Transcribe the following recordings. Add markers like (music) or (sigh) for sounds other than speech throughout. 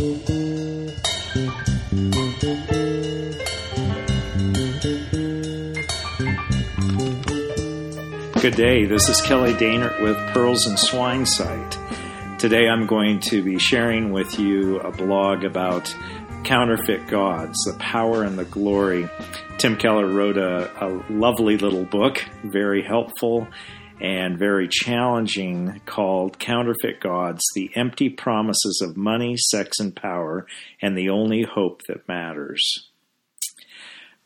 Good day. This is Kelly Daynert with Pearls and Swine Sight. Today I'm going to be sharing with you a blog about counterfeit gods, the power and the glory. Tim Keller wrote a, a lovely little book, very helpful and very challenging, called Counterfeit Gods The Empty Promises of Money, Sex, and Power, and the Only Hope That Matters.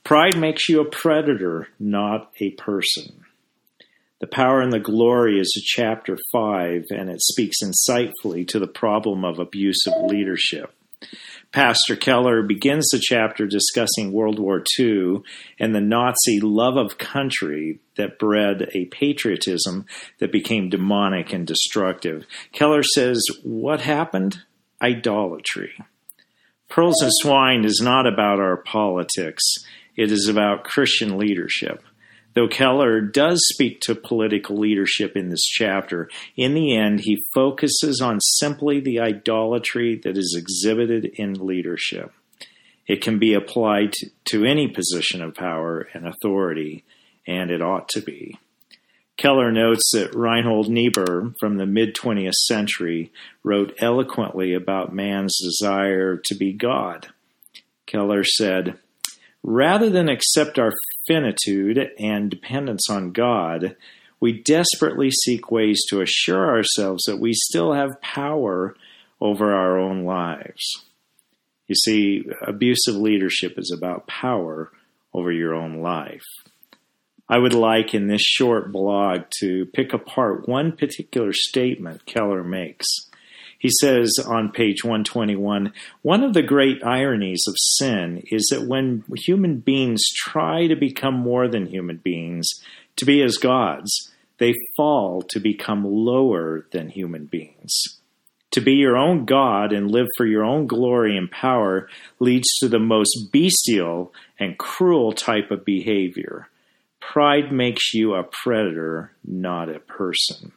Pride makes you a predator, not a person. The Power and the Glory is a chapter 5, and it speaks insightfully to the problem of abusive leadership. Pastor Keller begins the chapter discussing World War II and the Nazi love of country that bred a patriotism that became demonic and destructive. Keller says, What happened? Idolatry. Pearls and Swine is not about our politics, it is about Christian leadership. Though Keller does speak to political leadership in this chapter, in the end, he focuses on simply the idolatry that is exhibited in leadership. It can be applied to, any position of power and authority, and it ought to be. Keller notes that Reinhold Niebuhr from the mid 20th century wrote eloquently about man's desire to be God. Keller said, Rather than accept our finitude and dependence on God, we desperately seek ways to assure ourselves that we still have power over our own lives. You see, abusive leadership is about power over your own life. I would like in this short blog to pick apart one particular statement Keller makes. He says on page 121 One of the great ironies of sin is that when human beings try to become more than human beings, to be as gods, they fall to become lower than human beings. To be your own God and live for your own glory and power leads to the most bestial and cruel type of behavior. Pride makes you a predator, not a person.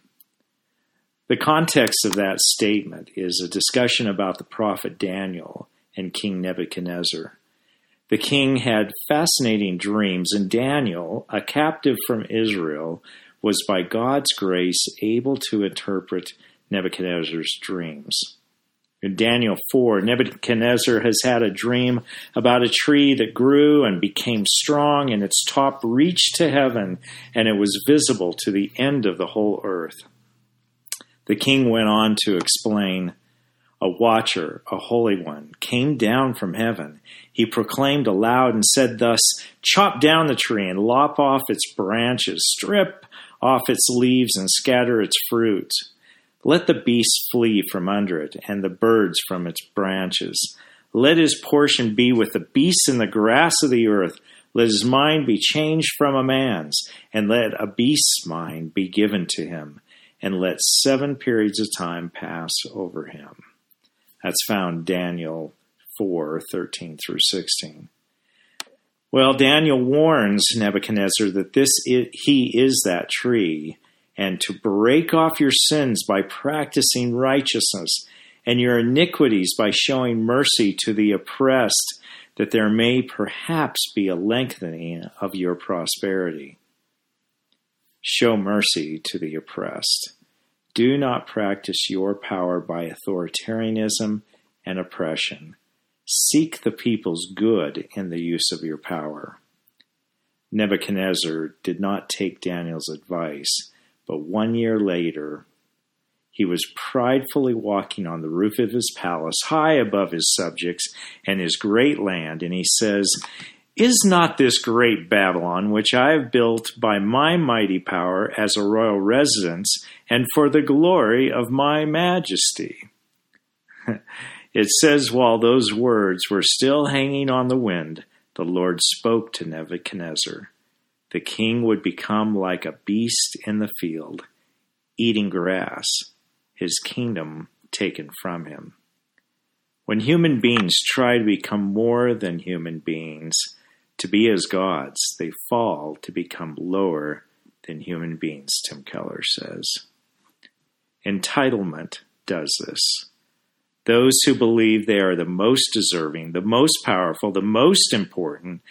The context of that statement is a discussion about the prophet Daniel and King Nebuchadnezzar. The king had fascinating dreams, and Daniel, a captive from Israel, was by God's grace able to interpret Nebuchadnezzar's dreams. In Daniel 4, Nebuchadnezzar has had a dream about a tree that grew and became strong, and its top reached to heaven, and it was visible to the end of the whole earth. The king went on to explain A watcher, a holy one, came down from heaven. He proclaimed aloud and said thus Chop down the tree and lop off its branches, strip off its leaves and scatter its fruit. Let the beasts flee from under it, and the birds from its branches. Let his portion be with the beasts in the grass of the earth. Let his mind be changed from a man's, and let a beast's mind be given to him and let seven periods of time pass over him. That's found Daniel 4 13 through 16. Well, Daniel warns Nebuchadnezzar that this is, he is that tree, and to break off your sins by practicing righteousness, and your iniquities by showing mercy to the oppressed, that there may perhaps be a lengthening of your prosperity show mercy to the oppressed. Do not practice your power by authoritarianism and oppression. Seek the people's good in the use of your power. Nebuchadnezzar did not take Daniel's advice, but one year later, he was pridefully walking on the roof of his palace, high above his subjects and his great land, and he says, is not this great Babylon, which I have built by my mighty power as a royal residence, and for the glory of my majesty? (laughs) it says, while those words were still hanging on the wind, the Lord spoke to Nebuchadnezzar. The king would become like a beast in the field, eating grass, his kingdom taken from him. When human beings try to become more than human beings, to be as gods, they fall to become lower than human beings, Tim Keller says. Entitlement does this. those who believe they are the most deserving, the most powerful, the most important,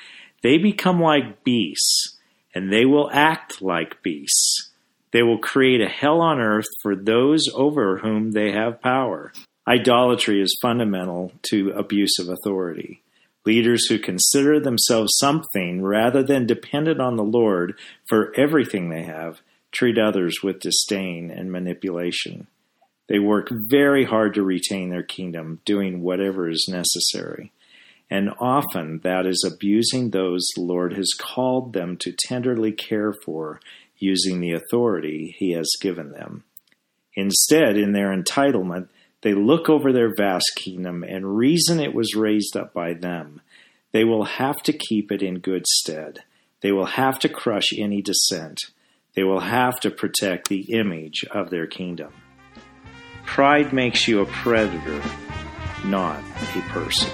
they become like beasts and they will act like beasts. They will create a hell on earth for those over whom they have power. Idolatry is fundamental to abuse of authority. Leaders who consider themselves something rather than dependent on the Lord for everything they have treat others with disdain and manipulation. They work very hard to retain their kingdom, doing whatever is necessary. And often that is abusing those the Lord has called them to tenderly care for using the authority He has given them. Instead, in their entitlement, they look over their vast kingdom and reason it was raised up by them. They will have to keep it in good stead. They will have to crush any dissent. They will have to protect the image of their kingdom. Pride makes you a predator, not a person.